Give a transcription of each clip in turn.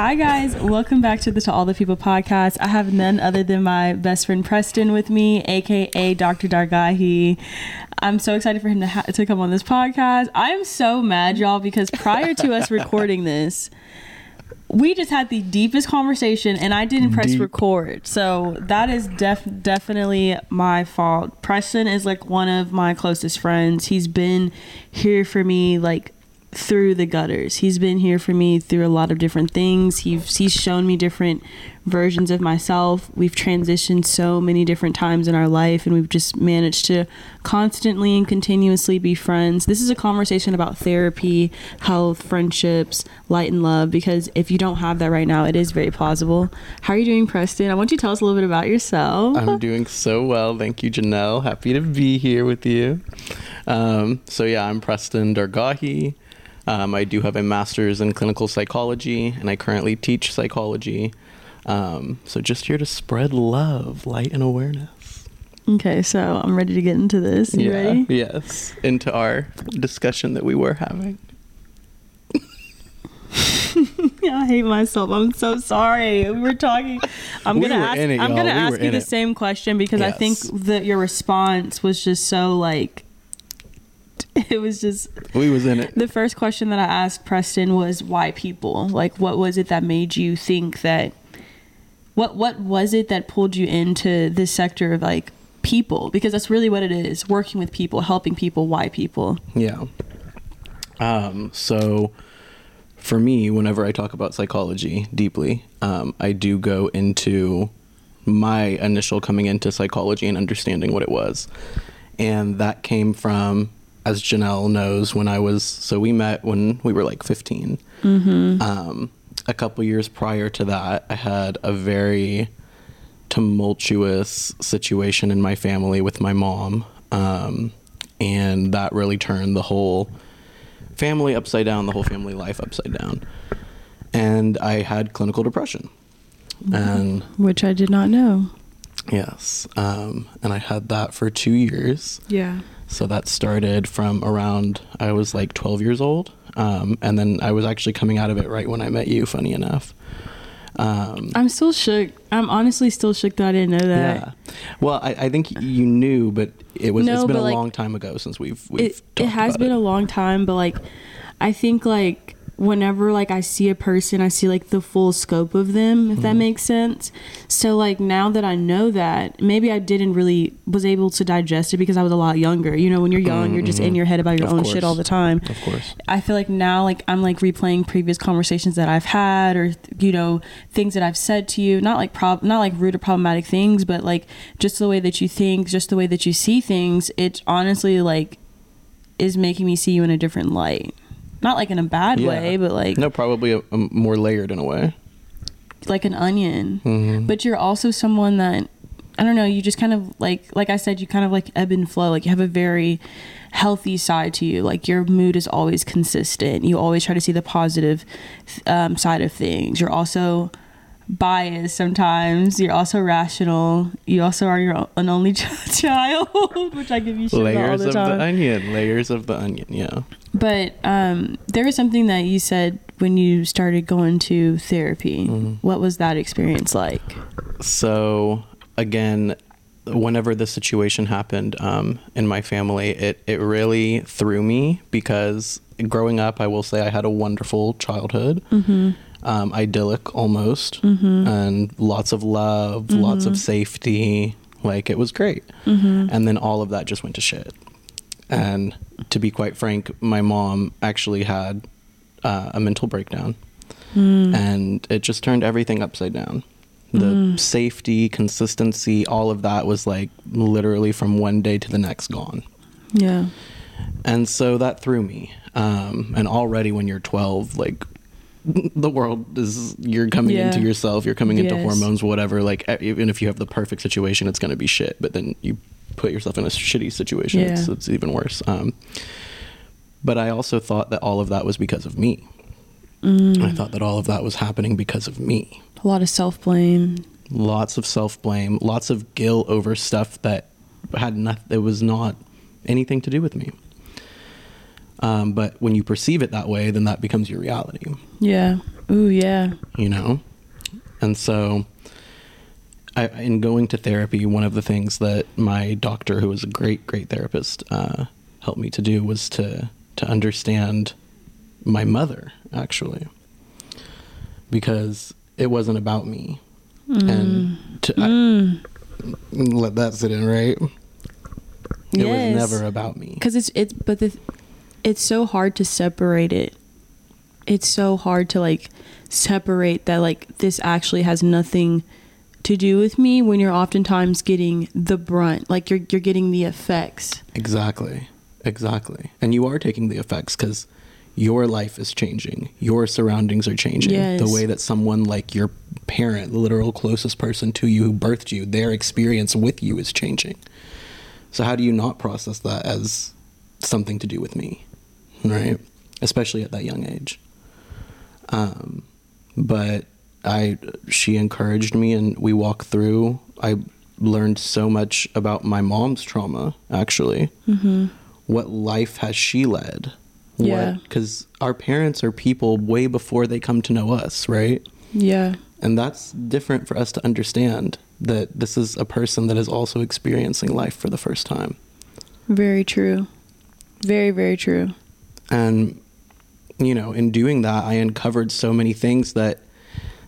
Hi guys, welcome back to the To All the People podcast. I have none other than my best friend Preston with me, aka Dr. Dargahi. I'm so excited for him to ha- to come on this podcast. I am so mad, y'all, because prior to us recording this, we just had the deepest conversation and I didn't press Deep. record. So that is def- definitely my fault. Preston is like one of my closest friends. He's been here for me like through the gutters. He's been here for me through a lot of different things. He's he's shown me different versions of myself. We've transitioned so many different times in our life and we've just managed to constantly and continuously be friends. This is a conversation about therapy, health, friendships, light and love because if you don't have that right now, it is very plausible. How are you doing, Preston? I want you to tell us a little bit about yourself. I'm doing so well. Thank you, Janell. Happy to be here with you. Um, so, yeah, I'm Preston Dargahi. Um, I do have a master's in clinical psychology, and I currently teach psychology. Um, so, just here to spread love, light, and awareness. okay, so I'm ready to get into this. You ready? Yes. Into our discussion that we were having. I hate myself. I'm so sorry. We were talking. I'm We gonna ask. it, I'm gonna We ask you the it. same question because I think that your response was just so like. It was just We was in it. the first question that I asked Preston was why people? Like, what was it that made you think that? What What was it that pulled you into this sector of like people? Because that's really what it is: working with people, helping people. Why people? Yeah. Um, so for me, whenever I talk about psychology deeply, um, I do go into my initial coming into psychology and understanding what it was. And that came from, as Janell knows, when I was, so we met when we were like 15. Um, a couple years prior to that, I had a very tumultuous situation in my family with my mom. Um, and that really turned the whole family upside down, the whole family life upside down. And I had clinical depression. And Which I did not know. yes, um, and I had that for two years. Yeah. So that started from around I was like 12 years old, um, and then I was actually coming out of it right when I met you. Funny enough. Um, I'm still shook. I'm honestly still shook that I didn't know that. yeah. Well, I, I think you knew, but it was. No, it's been a like, long time ago since we've. we've It it has been it. a long time, but like I think like whenever like I see a person, I see like the full scope of them, if Mm-hmm. that makes sense. So like now that I know that, maybe I didn't really was able to digest it because I was a lot younger. You know, when you're young, you're just in your head about your Mm-hmm. Of own shit all the time. Of course. I feel like now like I'm like replaying previous conversations that I've had or you know things that I've said to you not like prob not like rude or problematic things but like just the way that you think just the way that you see things it honestly like is making me see you in a different light not like in a bad Yeah. way but like No, probably a, a more layered in a way. like an onion Mhm. but you're also someone that I don't know, you just kind of like like I said, you kind of like ebb and flow. Like you have a very healthy side to you. Like your mood is always consistent. You always try to see the positive um, side of things. You're also biased sometimes. You're also rational. You also are your an only child, which I give you shit about all layers the of the onion. Layers of the onion. Yeah. But um, there was something that you said when you started going to therapy. Mm-hmm. What was that experience like? So again, whenever this situation happened um, in my family, it it really threw me because growing up, I will say I had a wonderful childhood. Um, idyllic almost, and lots of love, lots of safety. Like it was great, and then all of that just went to shit. And to be quite frank, my mom actually had uh, a mental breakdown, and it just turned everything upside down. The safety, consistency, all of that was like literally from one day to the next gone. Yeah. And so that threw me. Um, and already when you're 12, like the world is, you're coming Yeah. into yourself, you're coming into Yes. hormones, whatever. Like even if you have the perfect situation, it's going to be shit. But then you put yourself in a shitty situation, it's, Yeah. it's even worse. Um, but I also thought that all of that was because of me. Mm. I thought that all of that was happening because of me. A lot of self blame. Lots of self blame, lots of guilt over stuff that had not, it was not anything to do with me. Um, but when you perceive it that way, then that becomes your reality, Yeah. Ooh, yeah. you know? And so, I, in going to therapy, one of the things that my doctor, who was a great, great therapist, uh, helped me to do was to, to understand my mother, actually. Because it wasn't about me. And to, I- let that sit in, right? It Yes. was never about me. because it's it's but the it's so hard to separate it it's so hard to like separate that like this actually has nothing to do with me when you're oftentimes getting the brunt like you're you're getting the effects Exactly. Exactly. And you are taking the effects because your life is changing. Your surroundings are changing. Yes. The way that someone like your parent, the literal closest person to you who birthed you, their experience with you is changing. So, how do you not process that as something to do with me? Right? Especially at that young age. Um, but I, she encouraged me and we walked through. I learned so much about my mom's trauma, actually. mm-hmm. What life has she led? Yeah. Because our parents are people way before they come to know us, right? yeah And that's different for us to understand that this is a person that is also experiencing life for the first time. very true very very true And, you know, in doing that, I uncovered so many things that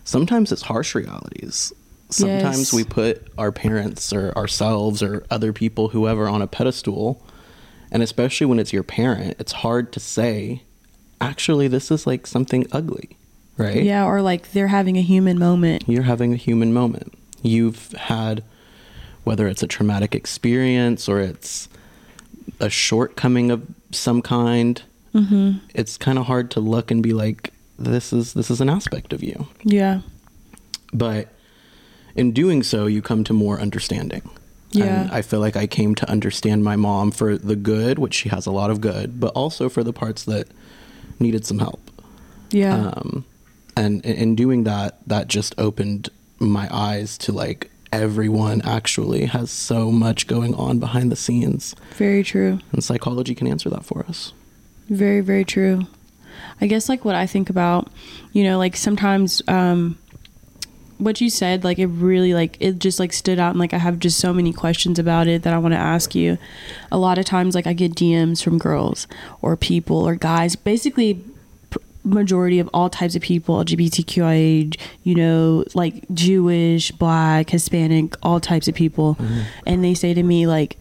sometimes it's harsh realities. Sometimes Yes. we put our parents or ourselves or other people, whoever, on a pedestal. And especially when it's your parent, it's hard to say, actually, this is like something ugly, right? yeah or like they're having a human moment You're having a human moment. You've had, whether it's a traumatic experience or it's a shortcoming of some kind, mm-hmm. it's kind of hard to look and be like, this is this is an aspect of you. yeah But in doing so, you come to more understanding. Yeah. And I feel like I came to understand my mom for the good, which she has a lot of good, but also for the parts that needed some help. yeah Um, and in- in doing that, that just opened my eyes to like everyone actually has so much going on behind the scenes, very true and psychology can answer that for us. Very, very true. I guess like what I think about, you know, like sometimes um what you said, like it really like it just like stood out and like I have just so many questions about it that I want to ask you. A lot of times like I get DMs from girls or people or guys, basically majority of all types of people, LGBTQIA, you know, like Jewish, black, Hispanic, all types of people. And they say to me like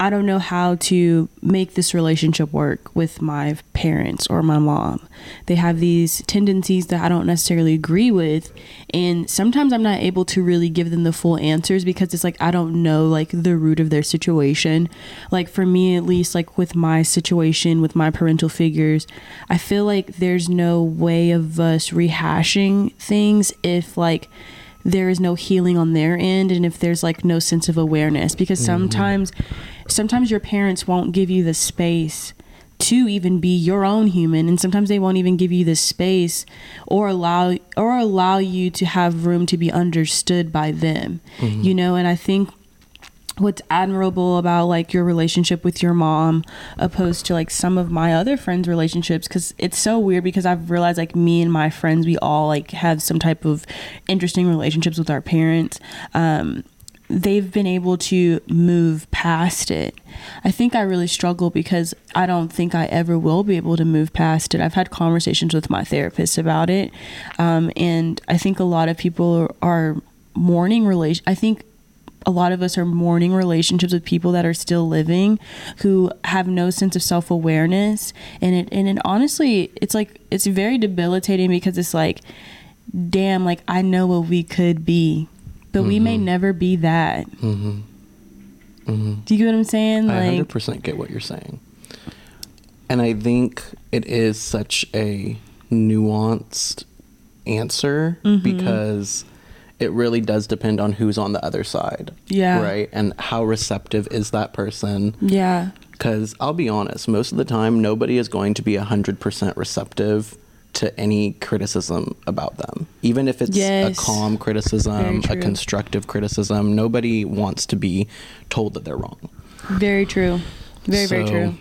I don't know how to make this relationship work with my parents or my mom. They have these tendencies that I don't necessarily agree with, and sometimes I'm not able to really give them the full answers because it's like I don't know like the root of their situation. Like for me at least like with my situation with my parental figures, I feel like there's no way of us rehashing things if like there is no healing on their end and if there's like no sense of awareness because mm-hmm. sometimes sometimes your parents won't give you the space to even be your own human and sometimes they won't even give you the space or allow or allow you to have room to be understood by them you know? And i think what's admirable about like your relationship with your mom opposed to like some of my other friends relationships because it's so weird because i've realized like me and my friends we all like have some type of interesting relationships with our parents um they've been able to move past it. I think i really struggle because i don't think i ever will be able to move past it. I've had conversations with my therapist about it um, and i think a lot of people are mourning relation i think a lot of us are mourning relationships with people that are still living who have no sense of self-awareness and it and it honestly it's like it's very debilitating because it's like damn like I know what we could be but we may never be that Mm-hmm. Mm-hmm. do you get what I'm saying I like 100% get what you're saying. And I think it is such a nuanced answer Mhm. because it really does depend on who's on the other side. Yeah. Right? And how receptive is that person? yeah Because I'll be honest, most of the time, nobody is going to be 100% receptive to any criticism about them. Even if it's Yes. a calm criticism, a constructive criticism, nobody wants to be told that they're wrong. very true very very true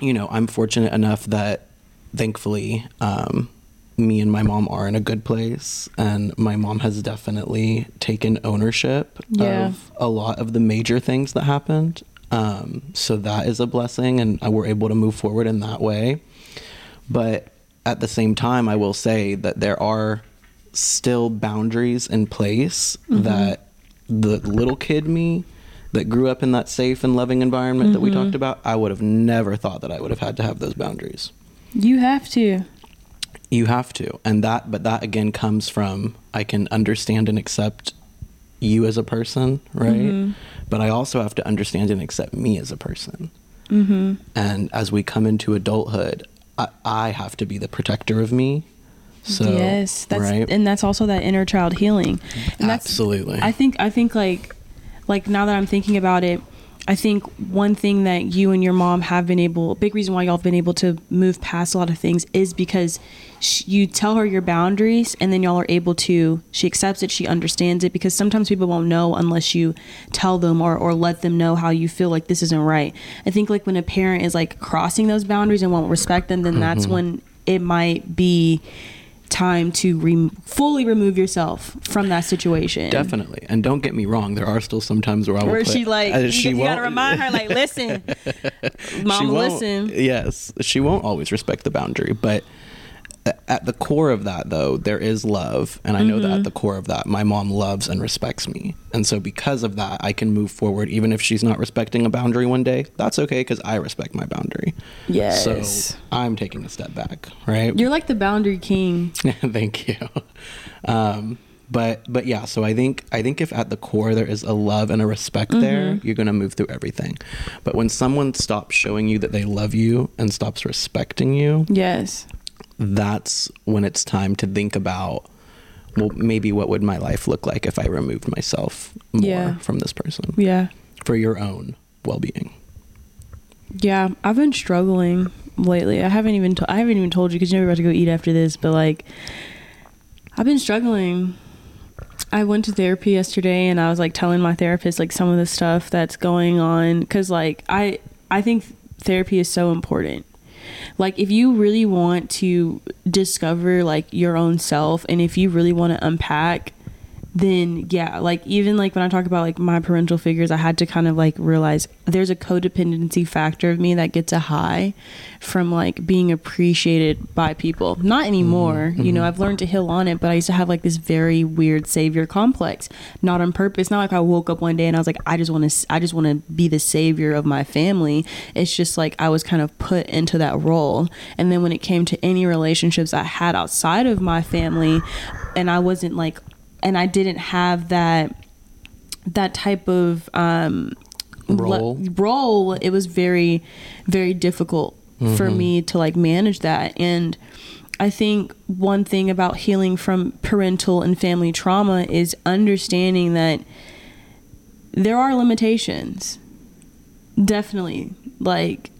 you know, I'm fortunate enough that thankfully, um, me and my mom are in a good place, and my mom has definitely taken ownership Yeah. of a lot of the major things that happened. Um, so that is a blessing, and we're able to move forward in that way. But at the same time, I will say that there are still boundaries in place mm-hmm. that the little kid me that grew up in that safe and loving environment that we mm-hmm. talked about, I would have never thought that I would have had to have those boundaries. You have to. You have to. And that, but that again comes from I can understand and accept you as a person, right? Mm-hmm. But I also have to understand and accept me as a person. Mm-hmm. And as we come into adulthood, I, I have to be the protector of me. So, yes, that's right? and that's also that inner child healing. And Absolutely. I think I think like like now that I'm thinking about it, I think one thing that you and your mom have been able, big reason why y'all have been able to move past a lot of things is because sh- you tell her your boundaries and then y'all are able to, she accepts it, she understands it because sometimes people won't know unless you tell them or, or let them know how you feel like this isn't right. I think like when a parent is like crossing those boundaries and won't respect them, then that's mm-hmm. when it might be time to re- fully remove yourself from that situation. Definitely. And don't get me wrong, there are still some times where I will Where she like, uh, she you gotta remind her, like, listen, mama, listen. Yes, she won't always respect the boundary, but at the core of that though, there is love, and I know that Mm-hmm. at the core of that, my mom loves and respects me. And so because of that, I can move forward even if she's not respecting a boundary one day. That's okay cuz I respect my boundary. Yes. So I'm taking a step back, right? You're like the boundary king. Thank you. Um, but but yeah, so I think I think if at the core there is a love and a respect there, you're gonna move through everything. But when someone stops showing you that they love you and stops respecting you, Yes. That's when it's time to think about well maybe what would my life look like if I removed myself more Yeah. from this person Yeah. for your own well-being. Yeah. I've been struggling lately. I haven't even to- I haven't even told you because you're about to go eat after this, but like I've been struggling. I went to therapy yesterday and I was like telling my therapist like some of the stuff that's going on cuz like I I think therapy is so important. Like if you really want to discover like your own self and if you really want to unpack then yeah, like even like when I talk about like my parental figures, I had to kind of like realize there's a codependency factor of me that gets a high from like being appreciated by people. Not mm-hmm. anymore. You know, mm-hmm. I've learned to heal on it, but I used to have like this very weird savior complex. Not on purpose. Not like I woke up one day and I was like I just want to I just want to be the savior of my family. It's just like I was kind of put into that role. And then when it came to any relationships I had outside of my family and I wasn't like and I didn't have that that type of um Role. le- role it was very very difficult for me to like manage that and I think one thing about healing from parental and family trauma is understanding that there are limitations. Definitely. Like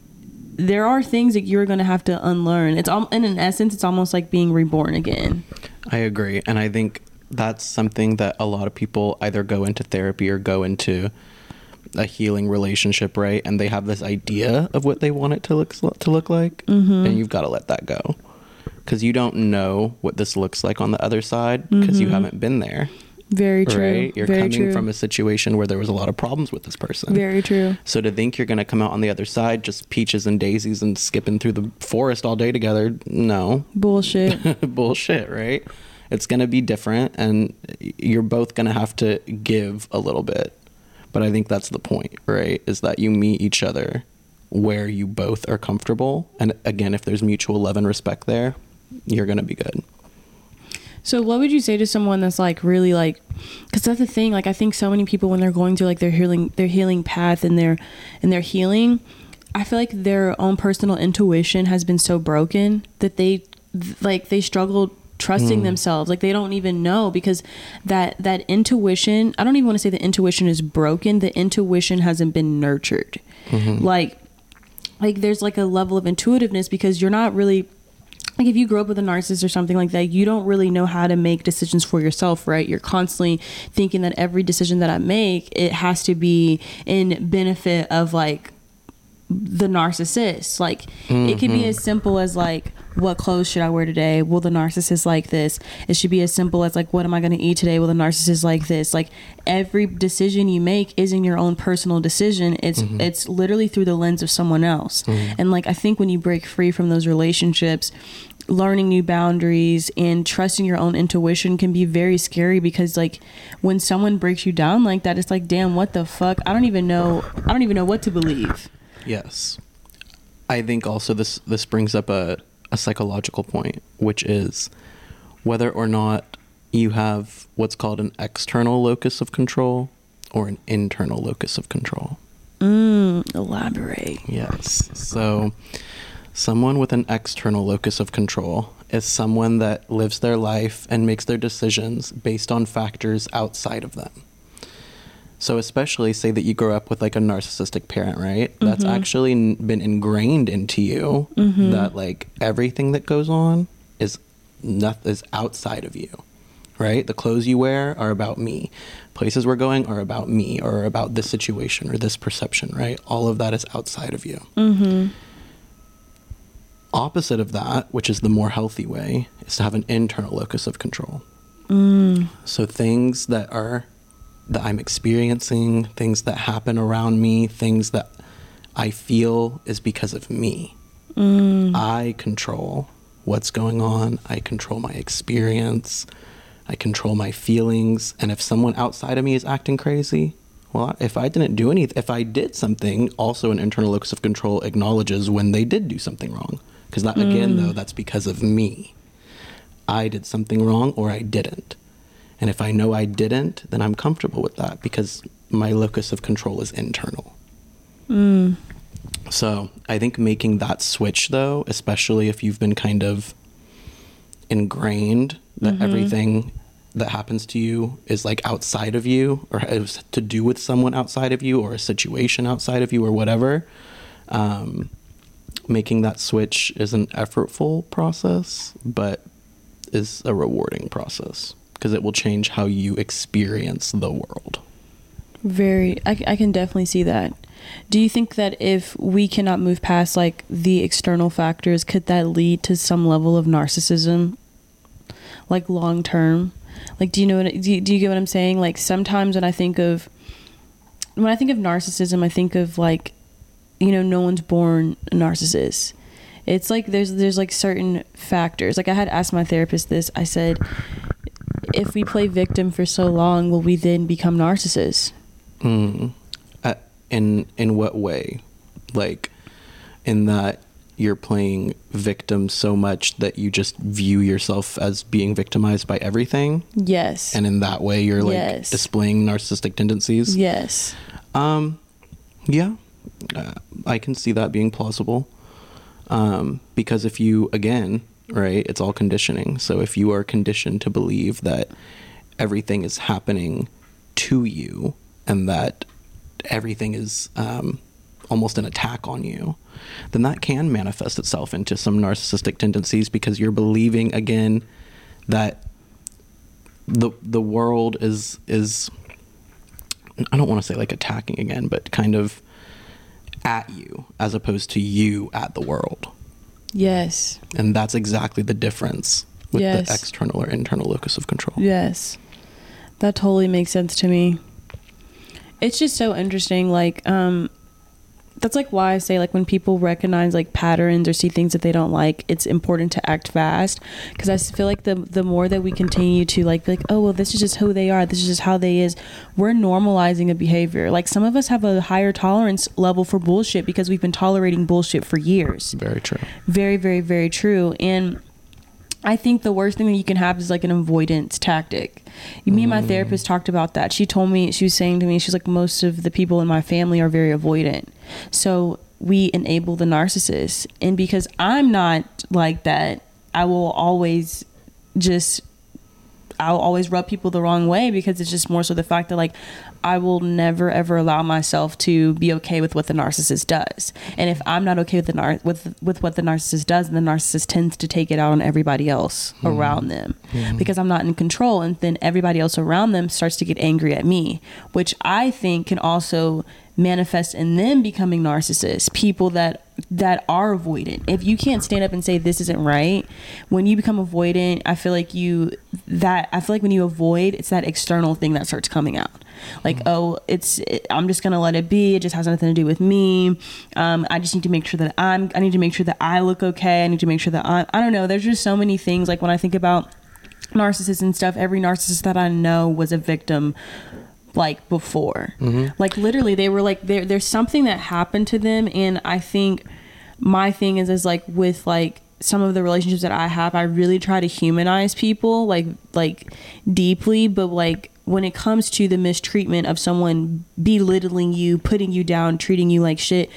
there are things that you're going to have to unlearn. It's all in an essence it's almost like being reborn again. I agree. And I think that's something that a lot of people either go into therapy or go into a healing relationship, right? And they have this idea of what they want it to look to look like, Mm-hmm. and you've got to let that go because you don't know what this looks like on the other side because you haven't been there, Very Mm-hmm. true. right? You're Very coming true. from a situation where there was a lot of problems with this person. Very true. So to think you're going to come out on the other side just peaches and daisies and skipping through the forest all day together, no. Bullshit. bullshit, right? It's going to be different and you're both going to have to give a little bit. But I think that's the point, right? Is that you meet each other where you both are comfortable. And again, if there's mutual love and respect there, you're going to be good. So what would you say to someone that's like really like cuz that's the thing like I think so many people when they're going through like their healing their healing path and their and their healing I feel like their own personal intuition has been so broken that they like they struggle trusting hmm. themselves. Like they don't even know because that that intuition I don't even want to say the intuition is broken the intuition hasn't been nurtured. Mm-hmm. Like like there's like a level of intuitiveness because you're not really like if you grow up with a narcissist or something like that you don't really know how to make decisions for yourself right? You're constantly thinking that every decision that i make it has to be in benefit of like the narcissist. Like it could be mm-hmm. as simple as like what clothes should I wear today? Will the narcissist like this? It should be as simple as like what am I going to eat today? Will the narcissist like this? Like every decision you make isn't your own personal decision. It's mm-hmm. it's literally through the lens of someone else. Mm-hmm. And like I think when you break free from those relationships, learning new boundaries and trusting your own intuition can be very scary because like when someone breaks you down like that it's like damn what the fuck i don't even know i don't even know what to believe Yes. I think also this this brings up a, a psychological point, which is whether or not you have what's called an external locus of control or an internal locus of control. mm, elaborate Yes. So someone with an external locus of control is someone that lives their life and makes their decisions based on factors outside of them. So especially say that you grow up with like a narcissistic parent, right? That's actually n- been ingrained into you that like everything that goes on is nothing is outside of you. Right? The clothes you wear are about me. Places we're going are about me or about this situation or this perception, right? All of that is outside of you. mm-hmm Opposite of that, which is the more healthy way, is to have an internal locus of control. mm, So things that are that I'm experiencing, things that happen around me, things that I feel is because of me. mm, I control what's going on. I control my experience. I control my feelings. And if someone outside of me is acting crazy, well, if I didn't do anything, if I did something, also an internal locus of control acknowledges when they did do something wrong. Because that, again, though, that's because of me. I did something wrong or I didn't. And if I know I didn't, then I'm comfortable with that because my locus of control is internal. mm, So I think making that switch, though, especially if you've been kind of ingrained that everything that happens to you is like outside of you or has to do with someone outside of you or a situation outside of you or whatever, um, making that switch is an effortful process, but is a rewarding process because it will change how you experience the world. very I, I can definitely see that. Do you think that if we cannot move past like the external factors could that lead to some level of narcissism? Like long term? Like do you know what do you, do you get what i'm saying? Like sometimes when i think of when i think of narcissism i think of like you know no one's born a narcissist. It's like there's there's like certain factors. Like i had asked my therapist this. I said if we play victim for so long will we then become narcissists Mm. Uh, in in what way? Like in that you're playing victim so much that you just view yourself as being victimized by everything, yes and in that way you're like Yes. displaying narcissistic tendencies. yes Um, yeah, uh, I can see that being plausible. Um, because if you, again, right, it's all conditioning. So if you are conditioned to believe that everything is happening to you and that everything is um, almost an attack on you, then that can manifest itself into some narcissistic tendencies because you're believing, again, that the the world is is I don't want to say like attacking again, but kind of at you as opposed to you at the world. Yes And that's exactly the difference with Yes. the external or internal locus of control. yes that totally makes sense to me it's just so interesting like um that's like why I say like when people recognize like patterns or see things that they don't like, it's important to act fast because I feel like the the more that we continue to like be like oh well this is just who they are, this is just how they is, we're normalizing a behavior. Like some of us have a higher tolerance level for bullshit because we've been tolerating bullshit for years. Very true. Very, very, very true. And I think the worst thing that you can have is like an avoidance tactic. Me and my mm. therapist talked about that. She told me, she was saying to me, she's like, most of the people in my family are very avoidant. So we enable the narcissist. And because I'm not like that, I will always just I'll always rub people the wrong way because it's just more so the fact that like I will never ever allow myself to be okay with what the narcissist does. And if I'm not okay with the nar- with with what the narcissist does, then the narcissist tends to take it out on everybody else hmm. around them. Hmm. because I'm not in control. And then everybody else around them starts to get angry at me, which I think can also manifest in them becoming narcissists, people that that are avoidant. If you can't stand up and say this isn't right, when you become avoidant, I feel like you that I feel like when you avoid, it's that external thing that starts coming out. Like, mm-hmm. oh, it's it, I'm just gonna let it be. It just has nothing to do with me. Um, I just need to make sure that I'm. I need to make sure that I look okay. I need to make sure that I. I don't know. There's just so many things. Like when I think about narcissists and stuff, every narcissist that I know was a victim like before. Mm-hmm. Like literally, they were like there. There's something that happened to them, and I think my thing is is like with like some of the relationships that I have, I really try to humanize people like like deeply, but like when it comes to the mistreatment of someone belittling you, putting you down, treating you like shit,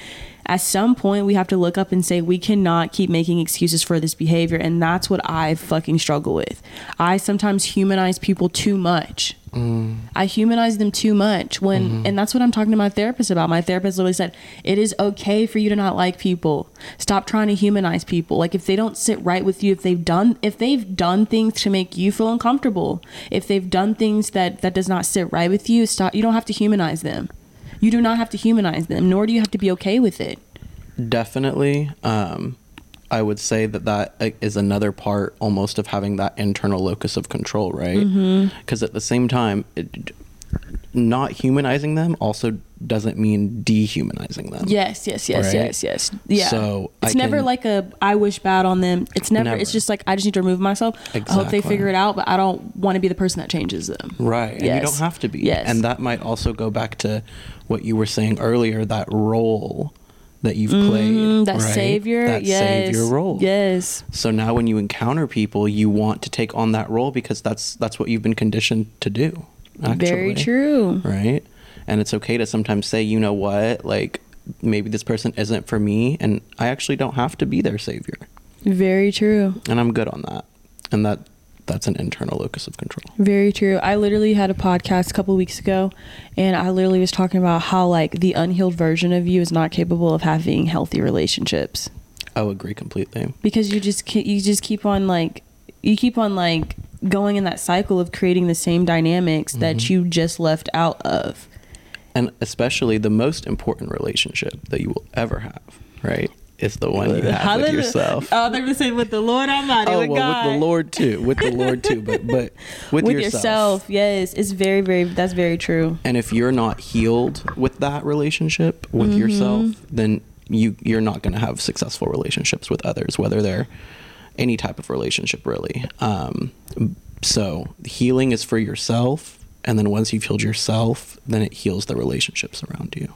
at some point we have to look up and say we cannot keep making excuses for this behavior and that's what I fucking struggle with. I sometimes humanize people too much. Mm. I humanize them too much when mm-hmm. and that's what I'm talking to my therapist about. My therapist literally said, "It is okay for you to not like people. Stop trying to humanize people. Like if they don't sit right with you, if they've done if they've done things to make you feel uncomfortable, if they've done things that that does not sit right with you, stop you don't have to humanize them. You do not have to humanize them, nor do you have to be okay with it. Definitely. Um, I would say that that uh, another part almost of having that internal locus of control, right? Because mm-hmm. at the same time, it, not humanizing them also doesn't mean dehumanizing them. Yes, yes, yes, right? yes, yes. Yeah. So it's I never can, like a I wish bad on them. It's never, never, It's just like I just need to remove myself. Exactly. I hope they figure it out, but I don't want to be the person that changes them. Right. And you don't have to be. Yes. And that might also go back to what you were saying earlier. That role that you've mm-hmm, played. That right? savior, that yes. savior role. Yes. So now when you encounter people, you want to take on that role because that's that's what you've been conditioned to do. Actually, Very true. Right? And it's okay to sometimes say, you know what, like maybe this person isn't for me and I actually don't have to be their savior. Very true. And I'm good on that. And that that's an internal locus of control. Very true. I literally had a podcast a couple weeks ago and I literally was talking about how like the unhealed version of you is not capable of having healthy relationships. I would agree completely. Because you just you just keep on like you keep on like going in that cycle of creating the same dynamics mm-hmm. that you just left out of. And especially the most important relationship that you will ever have, right? It's the one you have Hallelujah. with yourself. Oh, they're gonna say with the Lord Almighty. Oh, with well, God. with the Lord too. With the Lord too. But but with, with yourself. yourself. Yes, it's very very. That's very true. And if you're not healed with that relationship with mm-hmm. yourself, then you you're not gonna have successful relationships with others, whether they're any type of relationship really. Um, so healing is for yourself, and then once you've healed yourself, then it heals the relationships around you.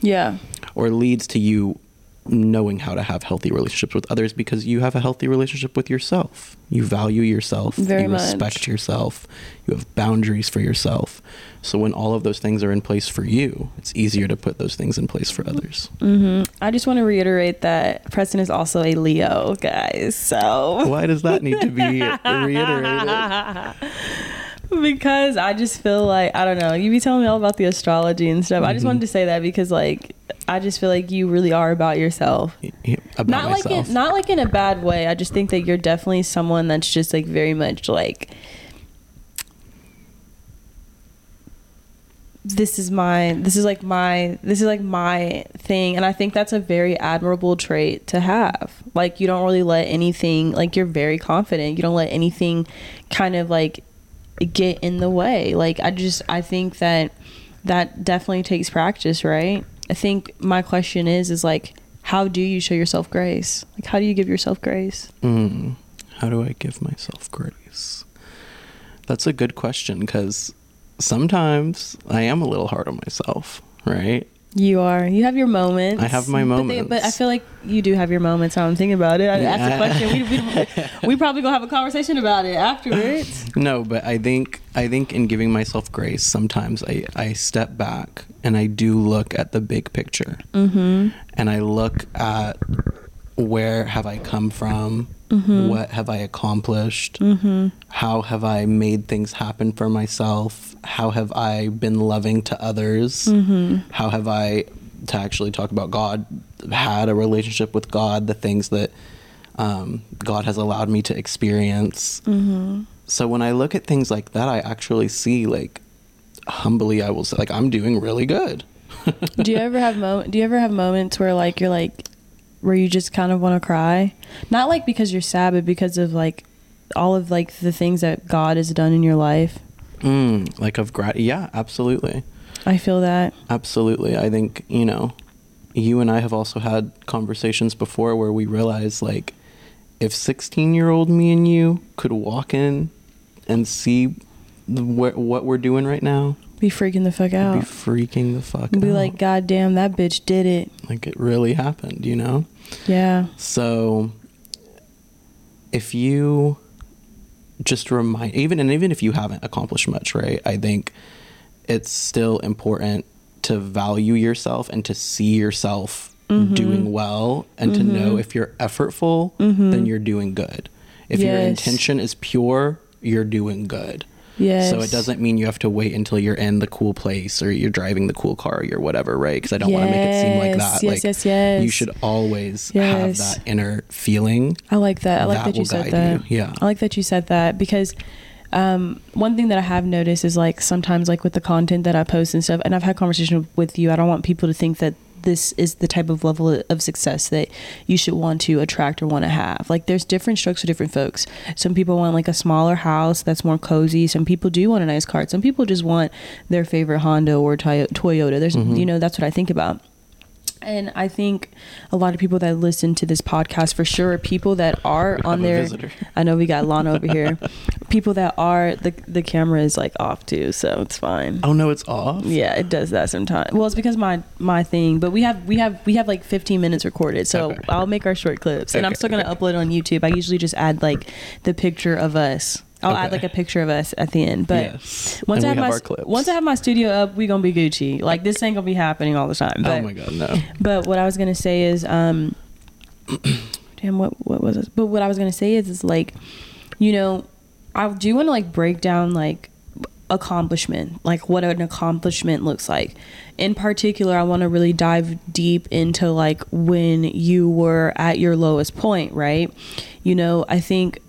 Yeah. Or leads to you knowing how to have healthy relationships with others because you have a healthy relationship with yourself. You value yourself, Very you respect much. yourself, you have boundaries for yourself. So when all of those things are in place for you, it's easier to put those things in place for others. Mm-hmm. I just want to reiterate that Preston is also a Leo, guys. So why does that need to be reiterated? Because I just feel like I don't know. You be telling me all about the astrology and stuff. Mm-hmm. I just wanted to say that because like I just feel like you really are about yourself. About not myself. like in, not like in a bad way. I just think that you're definitely someone that's just like very much like this is my this is like my this is like my thing and i think that's a very admirable trait to have like you don't really let anything like you're very confident you don't let anything kind of like get in the way like i just i think that that definitely takes practice right I think my question is is like how do you show yourself grace? Like how do you give yourself grace? Mm, how do I give myself grace? That's a good question because sometimes I am a little hard on myself, right? You are. You have your moments. I have my moments. But, they, but I feel like you do have your moments. Now I'm thinking about it. I yeah. asked a question. We, we, we probably gonna have a conversation about it afterwards. No, but I think I think in giving myself grace, sometimes I I step back and I do look at the big picture, mm-hmm. and I look at where have I come from Mm-hmm. What have I accomplished? Mm-hmm. How have I made things happen for myself? How have I been loving to others? Mm-hmm. How have I, to actually talk about God, had a relationship with God, the things that um, God has allowed me to experience? Mm-hmm. so when I look at things like that, I actually see like humbly, I will say like I'm doing really good. do you ever have mo- Do you ever have moments where like you're like where you just kind of want to cry, not like because you're sad, but because of like all of like the things that God has done in your life. Mm, like of grat. Yeah, absolutely. I feel that. Absolutely. I think, you know, you and I have also had conversations before where we realize like if 16 year old me and you could walk in and see wh- what we're doing right now, Be freaking the fuck out. be freaking the fuck Be out. Be like, God damn, that bitch did it. like it really happened, you know? Yeah. So if you just remind even and even if you haven't accomplished much, right? I think it's still important to value yourself and to see yourself Mm-hmm. doing well and to know if you're effortful, then you're doing good. If your Mm-hmm. Intention is pure, you're doing good. Yes. So it doesn't mean you have to wait until you're in the cool place or you're driving the cool car or you're whatever, right? Because I don't want to make it seem like that. yes, like yes, yes. you should always have that inner feeling. I like that. I like That that, you said that. you. Yeah. I like that you said that because um, one thing that I have noticed is like sometimes like with the content that I post and stuff, and I've had conversation with you. I don't want people to think that this is the type of level of success that you should want to attract or want to have. Like there's different strokes for different folks. Some people want like a smaller house that's more cozy. Some people do want a nice car. Some people just want their favorite Honda or Toyota. There's Mm-hmm. you know that's what I think about. And I think a lot of people that listen to this podcast for sure are people that are on their. visitor. I know we got Lana over here. people that are the the camera is like off too, so it's fine. Oh no, it's off. Yeah, it does that sometimes. Well, it's because my my thing, but we have we have we have like 15 minutes recorded, so Okay. I'll make our short clips, and I'm still gonna okay. upload on YouTube. I usually just add like the picture of us. I'll add like a picture of us at the end, but Yes. once And I have, have my clips. once I have my studio up, we gonna be Gucci. Like this ain't gonna be happening all the time. But, oh my god, no. but what I was gonna say is, um, damn, what what was it? But what I was gonna say is, is like, you know, I do want to like break down like accomplishment, like what an accomplishment looks like. In particular, I want to really dive deep into like when you were at your lowest point, right? You know, I think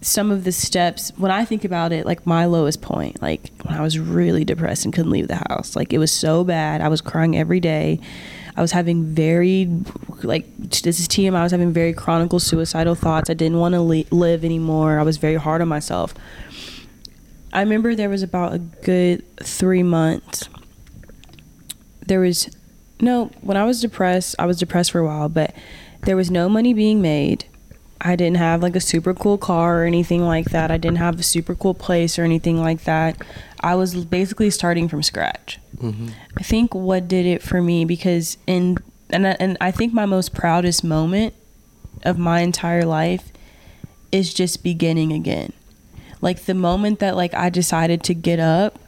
some of the steps when I think about it, like my lowest point, like when I was really depressed and couldn't leave the house, like it was so bad. I was crying every day. I was having very, like, this is TM. I was having very chronic suicidal thoughts. I didn't want to li- live anymore. I was very hard on myself. I remember there was about a good three months. There was no, when I was depressed, I was depressed for a while, but there was no money being made. I didn't have like a super cool car or anything like that. I didn't have a super cool place or anything like that. I was basically starting from scratch. hmm I think what did it for me because in and I, and I think my most proudest moment of my entire life is just beginning again. Like the moment that like I decided to get up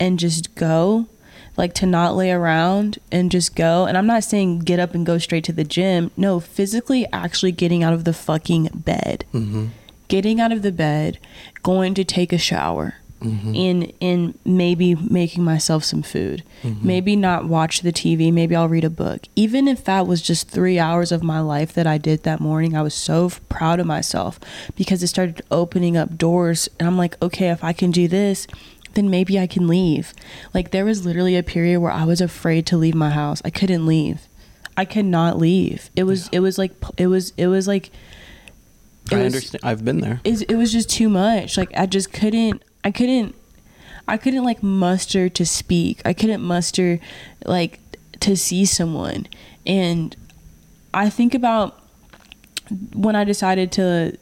and just go, like to not lay around and just go. And I'm not saying get up and go straight to the gym. No, physically actually getting out of the fucking bed. hmm Getting out of the bed, going to take a shower, hmm in in maybe making myself some food Mm-hmm. maybe not watch the tv maybe i'll read a book even if that was just three hours of my life that i did that morning i was so f- proud of myself because it started opening up doors and i'm like okay if i can do this then maybe i can leave like there was literally a period where i was afraid to leave my house i couldn't leave i could not leave it was it was like it was it was like it I was- understand. I've been there. it was just too much. Like I just couldn't I couldn't I couldn't like muster to speak. I couldn't muster like to see someone. And I think about when I decided to,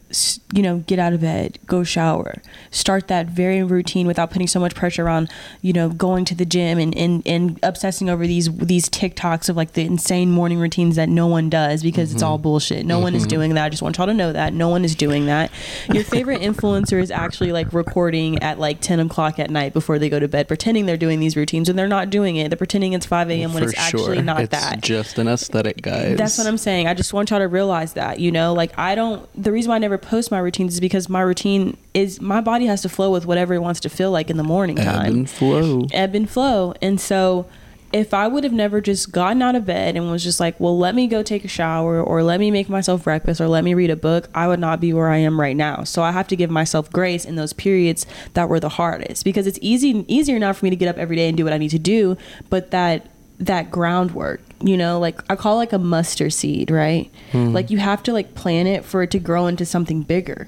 you know, get out of bed, go shower, start that very routine without putting so much pressure on, you know, going to the gym and, and, and obsessing over these these TikToks of like the insane morning routines that no one does because it's all mm-hmm. bullshit. No one is mm-hmm. doing that. I just want y'all to know that no one is doing that. Your favorite influencer is actually like recording at like ten o'clock at night before they go to bed, pretending they're doing these routines and they're not doing it. They're pretending it's five a.m. when For it's actually not it's that. just an aesthetic, guys. That's what I'm saying. I just want y'all to realize that, you know, like I don't. The reason why I never post my routines is because my routine is my body has to flow with whatever it wants to feel like in the morning Ebb time, and flow. ebb and flow, and so if I would have never just gotten out of bed and was just like, well, let me go take a shower or let me make myself breakfast or let me read a book, I would not be where I am right now. So I have to give myself grace in those periods that were the hardest because it's easy easier now for me to get up every day and do what I need to do, but that that groundwork, you know, like I call it like a mustard seed, right? Hmm. Like you have to like plant it for it to grow into something bigger.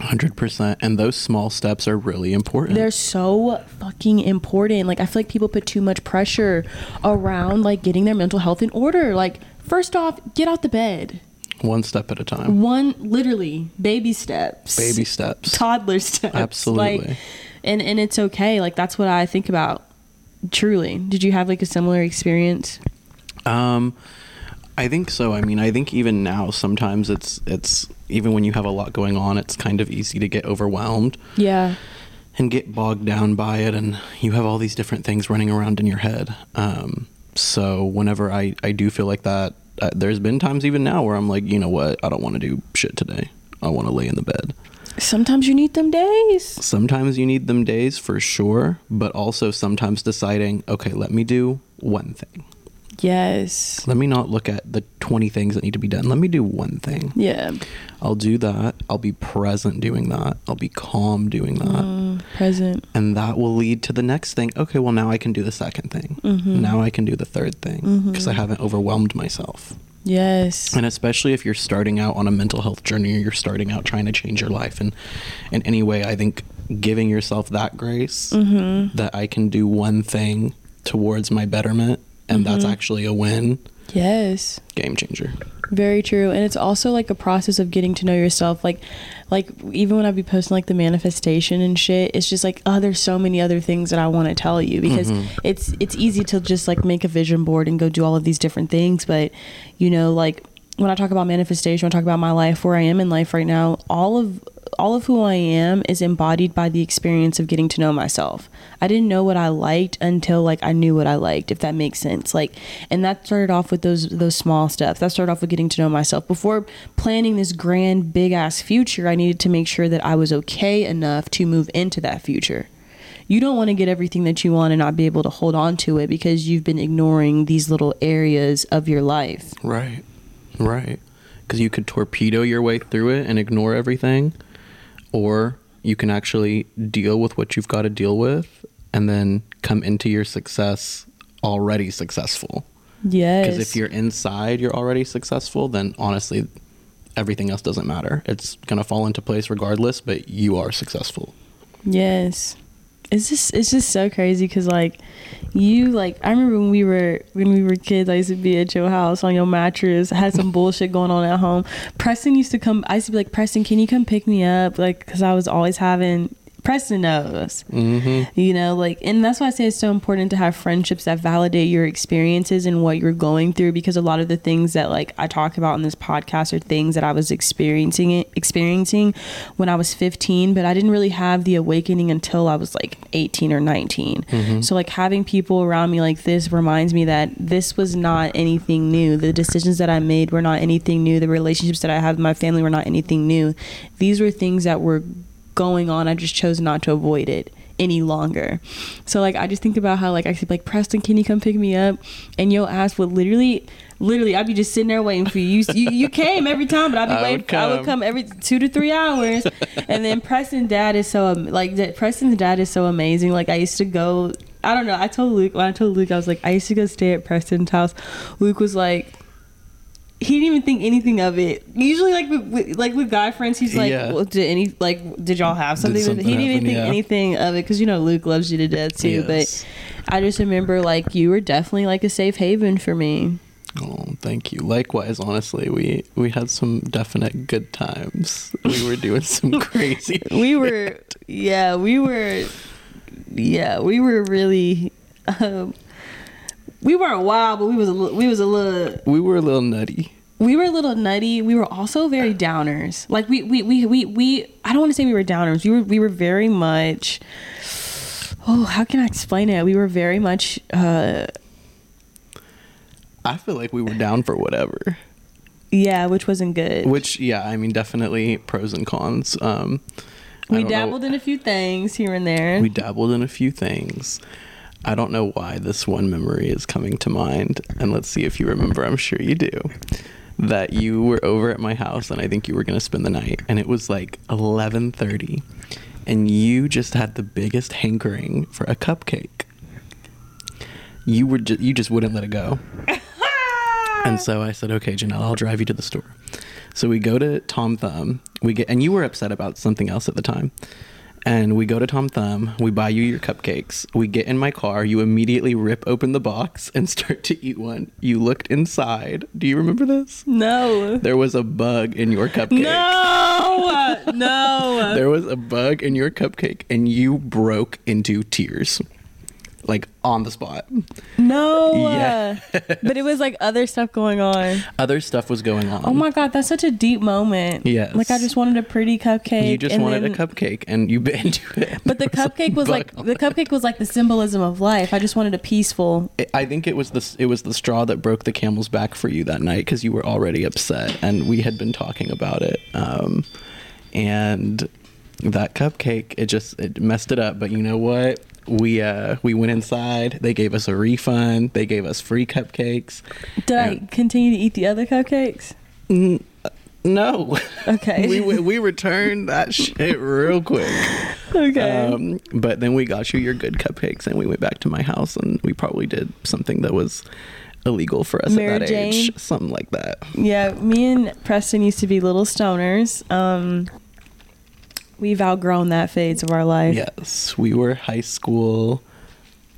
100%. And those small steps are really important. They're so fucking important. Like I feel like people put too much pressure around like getting their mental health in order. Like first off, get out the bed. One step at a time. One literally baby steps. Baby steps. toddler steps. Absolutely. Like and and it's okay. Like that's what I think about. Truly. Did you have like a similar experience? Um, I think so. I mean, I think even now, sometimes it's it's even when you have a lot going on, it's kind of easy to get overwhelmed Yeah. and get bogged down by it, and you have all these different things running around in your head. Um, so whenever I I do feel like that, uh, there's been times even now where I'm like, you know what, I don't want to do shit today. I want to lay in the bed. Sometimes you need them days. Sometimes you need them days for sure, but also sometimes deciding, okay, let me do one thing. Yes. Let me not look at the 20 things that need to be done. Let me do one thing. Yeah. I'll do that. I'll be present doing that. I'll be calm doing that. Mm, present. And that will lead to the next thing. Okay, well, now I can do the second thing. Mm-hmm. Now I can do the third thing because I haven't overwhelmed myself. Yes. And especially if you're starting out on a mental health journey or you're starting out trying to change your life and in any way, I think giving yourself that grace Mm-hmm. that I can do one thing towards my betterment and that's Mm-hmm. actually a win, Yes. game changer. Very true. And it's also like a process of getting to know yourself. Like like even when I be posting like the manifestation and shit, it's just like, oh, there's so many other things that I want to tell you because mm-hmm. it's it's easy to just like make a vision board and go do all of these different things. But you know, like when I talk about manifestation, when I talk about my life, where I am in life right now, all of all of who I am is embodied by the experience of getting to know myself. I didn't know what I liked until like I knew what I liked, if that makes sense. Like and that started off with those those small steps. That started off with getting to know myself. Before planning this grand big ass future, I needed to make sure that I was okay enough to move into that future. You don't want to get everything that you want and not be able to hold on to it because you've been ignoring these little areas of your life. Right. Right. Because you could torpedo your way through it and ignore everything, or you can actually deal with what you've got to deal with and then come into your success already successful. Yes. Because if you're inside, you're already successful, then honestly, everything else doesn't matter. It's going to fall into place regardless, but you are successful. Yes. It's just it's just so crazy because like you like I remember when we were when we were kids I used to be at your house on your mattress had some bullshit going on at home. Preston used to come. I used to be like Preston, can you come pick me up? Like because I was always having. Preston knows, Mm-hmm. you know, like, and that's why I say it's so important to have friendships that validate your experiences and what you're going through because a lot of the things that like I talk about in this podcast are things that I was experiencing it experiencing when I was 15, but I didn't really have the awakening until I was like 18 or 19. So like having people around me like this reminds me that this was not anything new. The decisions that I made were not anything new. The relationships that I have with my family were not anything new. These were things that were going on. I just chose not to avoid it any longer. So like I just think about how like I be like Preston, can you come pick me up? And your ass would literally literally I'd be just sitting there waiting for you. You you, you came every time, but I'd be I waiting would I would come. every 2 to 3 hours. and then Preston's dad is so like that Preston's dad is so amazing. Like I used to go I don't know. I told Luke when I told Luke I was like I used to go stay at Preston's house. Luke was like he didn't even think anything of it. Usually, like with, with like with guy friends, he's like, Yeah. well, "Did any like did y'all have something?" with something he didn't even think Yeah. anything of it because you know Luke loves you to death too. Yes. But I just remember like you were definitely like a safe haven for me. Oh, thank you. Likewise, honestly, we we had some definite good times. We were doing some crazy. We were, yeah, we were, yeah, we were really. Um, we weren't wild, but we was a li- we was a little We were a little nutty. we were a little nutty. We were also very downers. Like we we we we, we I don't want to say we were downers. We were we were very much Oh, how can I explain it? We were very much uh I feel like we were down for whatever. yeah, which wasn't good. Which, yeah, I mean, definitely pros and cons. Um, we don't know- dabbled in a few things here and there. We dabbled in a few things. I don't know why this one memory is coming to mind, and let's see if you remember. I'm sure you do. That you were over at my house, and I think you were gonna spend the night, and it was like 11:30, and you just had the biggest hankering for a cupcake. You were ju- you just wouldn't let it go. And so I said, okay, Janell, I'll drive you to the store. So we go to Tom Thumb. We get, and you were upset about something else at the time. And we go to Tom Thumb. We buy you your cupcakes. We get in my car. You immediately rip open the box and start to eat one. You looked inside. Do you remember this? No. There was a bug in your cupcake. No. Uh, no. There was a bug in your cupcake, and you broke into tears, like on the spot. No. Yeah. but it was like other stuff going on. Other stuff was going on. Oh my god, that's such a deep moment. Yes. Like I just wanted a pretty cupcake. You just wanted then- a cupcake, and you bit into it. But the There was a cupcake was like the it. cupcake was like the symbolism of life. I just wanted a peaceful. I think it was the it was the straw that broke the camel's back for you that night because you were already upset, and we had been talking about it. Um, and that cupcake, it just it messed it up. But you know what? We uh we went inside. They gave us a refund. They gave us free cupcakes. Did I continue to eat the other cupcakes? No. Okay. we we we returned that shit real quick. Okay. Um, but then we got you your good cupcakes, and we went back to my house, and we probably did something that was illegal for us Mary at that Jane? age, something like that. yeah, me and Preston used to be little stoners. Um, we've outgrown that phase of our life. Yes, we were high school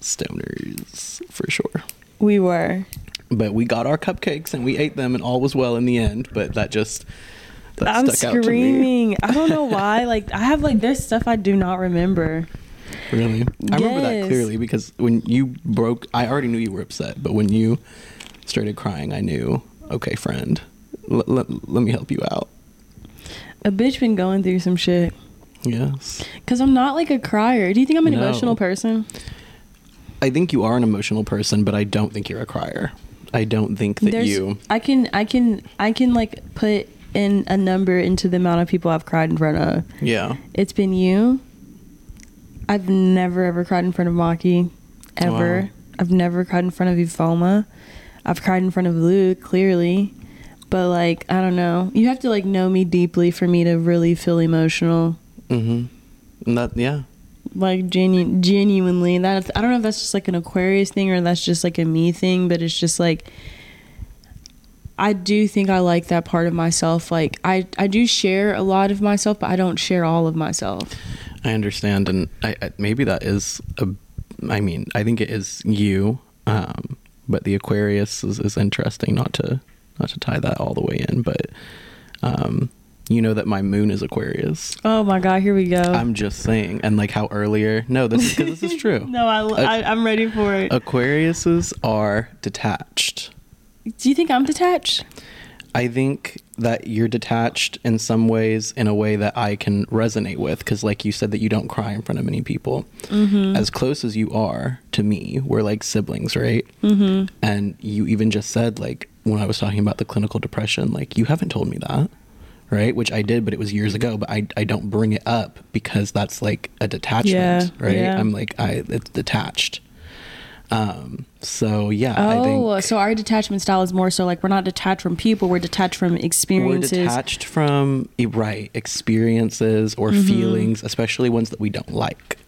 stoners for sure. We were. But we got our cupcakes and we ate them, and all was well in the end. But that just that I'm stuck out to me. screaming. I don't know why. Like I have like there's stuff I do not remember. Really, I remember that clearly because when you broke, I already knew you were upset. But when you started crying, I knew. Okay, friend, l- l- let me help you out. A bitch been going through some shit. Yes. Cause I'm not like a crier. Do you think I'm an No. emotional person? I think you are an emotional person, but I don't think you're a crier. I don't think that There's- you. I can I can I can like put in a number into the amount of people I've cried in front of. Yeah. It's been you. I've never ever cried in front of Maki, ever. Wow. I've never cried in front of Ufoma. I've cried in front of Luke, clearly. But like, I don't know. You have to like know me deeply for me to really feel emotional. Mm-hmm. And that, yeah. Like genu- genuinely. That I don't know if that's just like an Aquarius thing or that's just like a me thing, but it's just like I do think I like that part of myself. Like I I do share a lot of myself, but I don't share all of myself. I understand, and I, I maybe that is a. I mean, I think it is you, um, but the Aquarius is, is interesting. Not to not to tie that all the way in, but um, you know that my moon is Aquarius. Oh my god, here we go. I'm just saying, and like how earlier. No, this is because this is true. no, I, I I'm ready for it. Aquariuses are detached. Do you think I'm detached? I think that you're detached in some ways in a way that I can resonate with because, like you said, that you don't cry in front of many people. Mm-hmm. As close as you are to me, we're like siblings, right? Mm-hmm. And you even just said, like, when I was talking about the clinical depression, like, you haven't told me that, right? Which I did, but it was years ago. But I, I don't bring it up because that's like a detachment, Yeah, right? yeah. I'm like, I, it's detached. Um, so yeah, I think Oh, so our detachment style is more so like we're not detached from people, we're detached from we're experiences. detached from right experiences or Mm-hmm. feelings especially ones that we don't like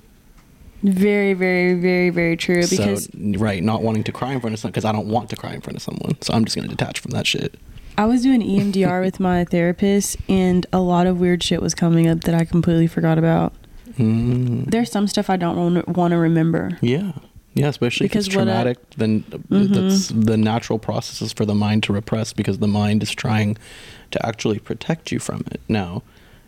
Very, very, very, very true. Because so right not wanting to cry in front of someone because i don't want to cry in front of someone so i'm just going to detach from that shit I was doing EMDR with my therapist, and a lot of weird shit was coming up that I completely forgot about. mm, There's some stuff I don't want to remember. yeah yeah especially because Because what I- traumatic then uh, Mm-hmm. that's the natural processes for the mind to repress because the mind is trying to actually protect you from it now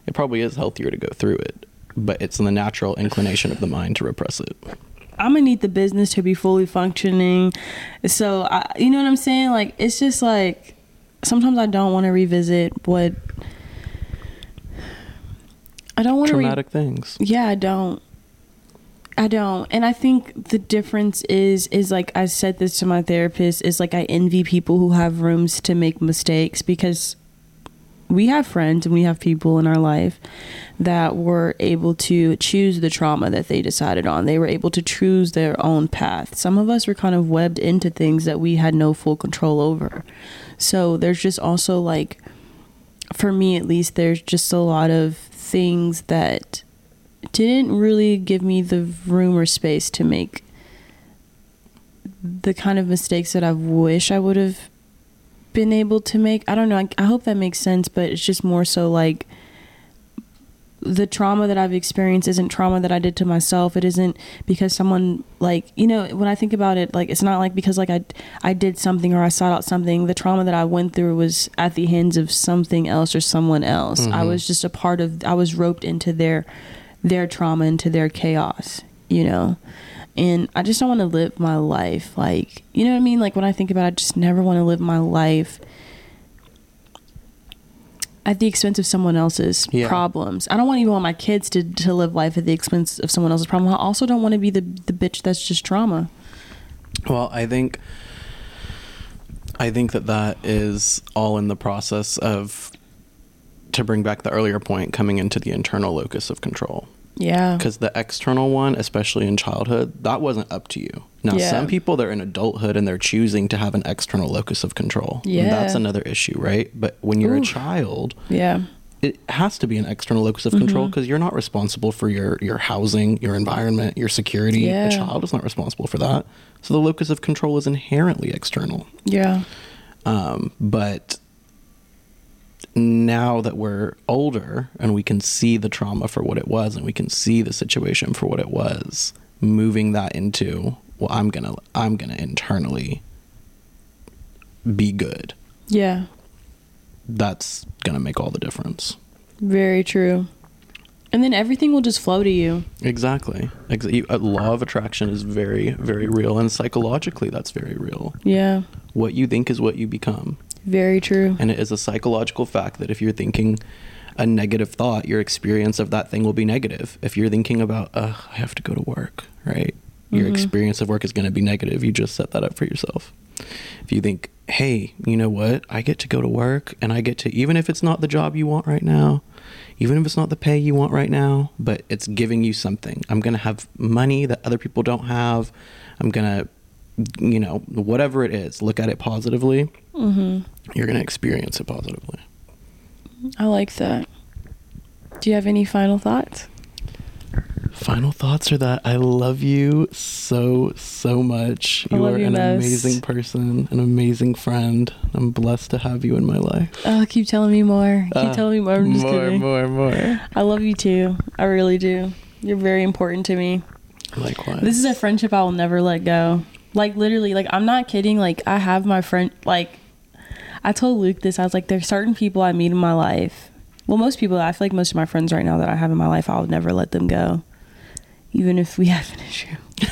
it probably is healthier to go through it but it's the natural inclination of the mind to repress it I'm gonna need the business to be fully functioning. So, I, you know what I'm saying? Like, it's just like sometimes I don't want to revisit what I don't want to. Re- traumatic things yeah, I don't. I don't. And I think the difference is is like I said this to my therapist is like I envy people who have rooms to make mistakes because we have friends and we have people in our life that were able to choose the trauma that they decided on. They were able to choose their own path. Some of us were kind of webbed into things that we had no full control over. So there's just also like, for me at least, there's just a lot of things that didn't really give me the room or space to make the kind of mistakes that I wish I would have been able to make. I don't know. I, I hope that makes sense, but it's just more so like the trauma that I've experienced isn't trauma that I did to myself. It isn't because someone like you know when I think about it, like it's not like because like I I did something or I sought out something. The trauma that I went through was at the hands of something else or someone else. I Mhm. was just a part of. I was roped into their their trauma, into their chaos. You know. And I just don't want to live my life like, you know what I mean? Like when I think about it, I just never want to live my life at the expense of someone else's Yeah. problems. I don't want even want my kids to, to live life at the expense of someone else's problem. I also don't want to be the the bitch that's just trauma. Well, I think I think that that is all in the process of to bring back the earlier point coming into the internal locus of control. Yeah. Because the external one, especially in childhood, that wasn't up to you. Now, Yeah. some people they're in adulthood and they're choosing to have an external locus of control. And Yeah. that's another issue, right? But when you're Oof. a child, Yeah. it has to be an external locus of control because you're not responsible for your your housing, your environment, your security. Yeah. A child is not responsible for that. So the locus of control is inherently external. Yeah. Um, but now that we're older and we can see the trauma for what it was and we can see the situation for what it was, moving that into well, I'm gonna I'm gonna internally be good. Yeah. That's gonna make all the difference. Very true. And then everything will just flow to you. Exactly. Ex- you- A law of attraction is very, very real, and psychologically, that's very real. Yeah. What you think is what you become, Very true. and it is a psychological fact that if you're thinking a negative thought, your experience of that thing will be negative. If you're thinking about, uh, I have to go to work, right? Your Mhm. experience of work is going to be negative. You just set that up for yourself. If you think, hey, you know what? I get to go to work and I get to, even if it's not the job you want right now, even if it's not the pay you want right now, but it's giving you something. I'm going to have money that other people don't have. I'm going to, you know, whatever it is, look at it positively. Mhm. You're going to experience it positively. I like that. Do you have any final thoughts? Final thoughts are that I love you so, so much. I You are you an most. amazing person, an amazing friend. I'm blessed to have you in my life. Oh, keep telling me more. Keep Uh, telling me more. I'm just more, kidding. more, more. I love you too. I really do. You're very important to me. Likewise. This is a friendship I will never let go. Like literally, like I'm not kidding. Like I have my friend. Like I told Luke this. I was like, there's certain people I meet in my life. Well, most people. I feel like most of my friends right now that I have in my life, I'll never let them go, even if we have an issue.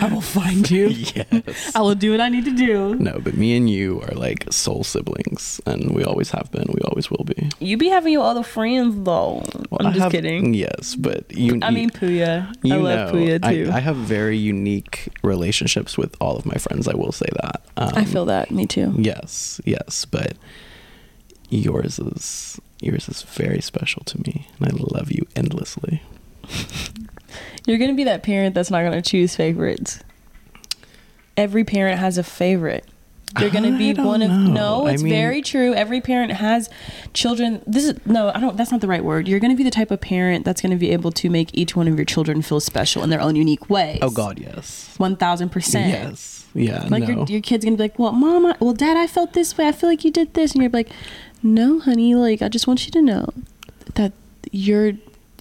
I will find you. yes. I will do what I need to do. No, but me and you are like soul siblings, and we always have been. We always will be. You be having your other friends though. Well, I'm I just have- kidding. Yes, but you. I mean Puya. you I love know, Puya too. I, I, have very unique relationships with all of my friends. I will say that. Um, feel that. Me too. Yes, yes, but yours is yours is very special to me, and I love you endlessly. You're gonna be that parent that's not gonna choose favorites. Every parent has a favorite. You're gonna be one of know. no. I It's mean- very true. Every parent has children. This is no. I don't. That's not the right word. You're gonna be the type of parent that's gonna be able to make each one of your children feel special in their own unique way. Oh God, yes, one thousand percent. yes, yeah. Like no. your your kid's gonna be like, well, mom, I, well, dad, I felt this way. I feel like you did this, and you're like, no, honey. Like I just want you to know that you're.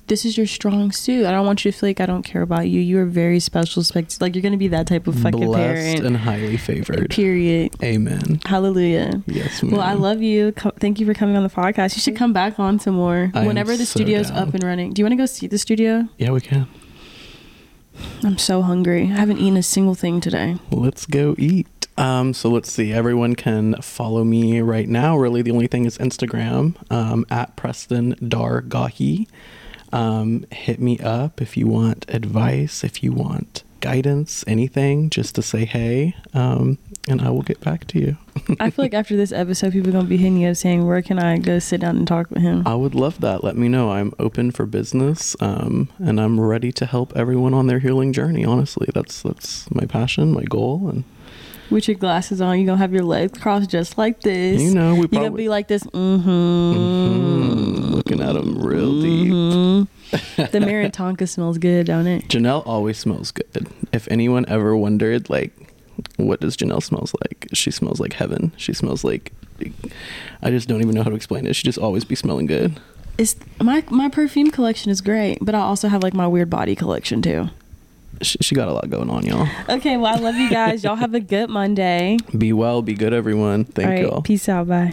This is your strong suit. I don't want you to feel like I don't care about you. You are very special. Spect- like you're gonna be that type of fucking blessed parent. and highly favored. Period. Amen. Hallelujah. Yes, Well, I love you. Co- Thank you for coming on the podcast. You should come back on some more I whenever the so studio's down. up and running. Do you want to go see the studio? Yeah, we can. I'm so hungry. I haven't eaten a single thing today. Let's go eat. Um, so let's see. Everyone can follow me right now. Really, the only thing is Instagram um, at Preston Dargahi. Um, hit me up if you want advice, if you want guidance, anything, just to say hey, um, and I will get back to you. I feel like after this episode, people are gonna be hitting you up saying, "Where can I go sit down and talk with him?" I would love that. Let me know. I'm open for business, um, and I'm ready to help everyone on their healing journey. Honestly, that's that's my passion, my goal, and With your glasses on, you gonna have your legs crossed just like this. you know we you gonna be like this. Mm-hmm. mm-hmm looking at them real deep. Mhm. the Maritonka smells good, don't it? Janell always smells good. If anyone ever wondered, like, what does Janell smells like? She smells like heaven. She smells like, I just don't even know how to explain it. She just always be smelling good. It's my my perfume collection is great, but I also have like my weird body collection too. She, she got a lot going on, y'all. Okay, well I love you guys. Y'all have a good Monday. Be well, be good, everyone. Thank All right, y'all. peace out. Bye.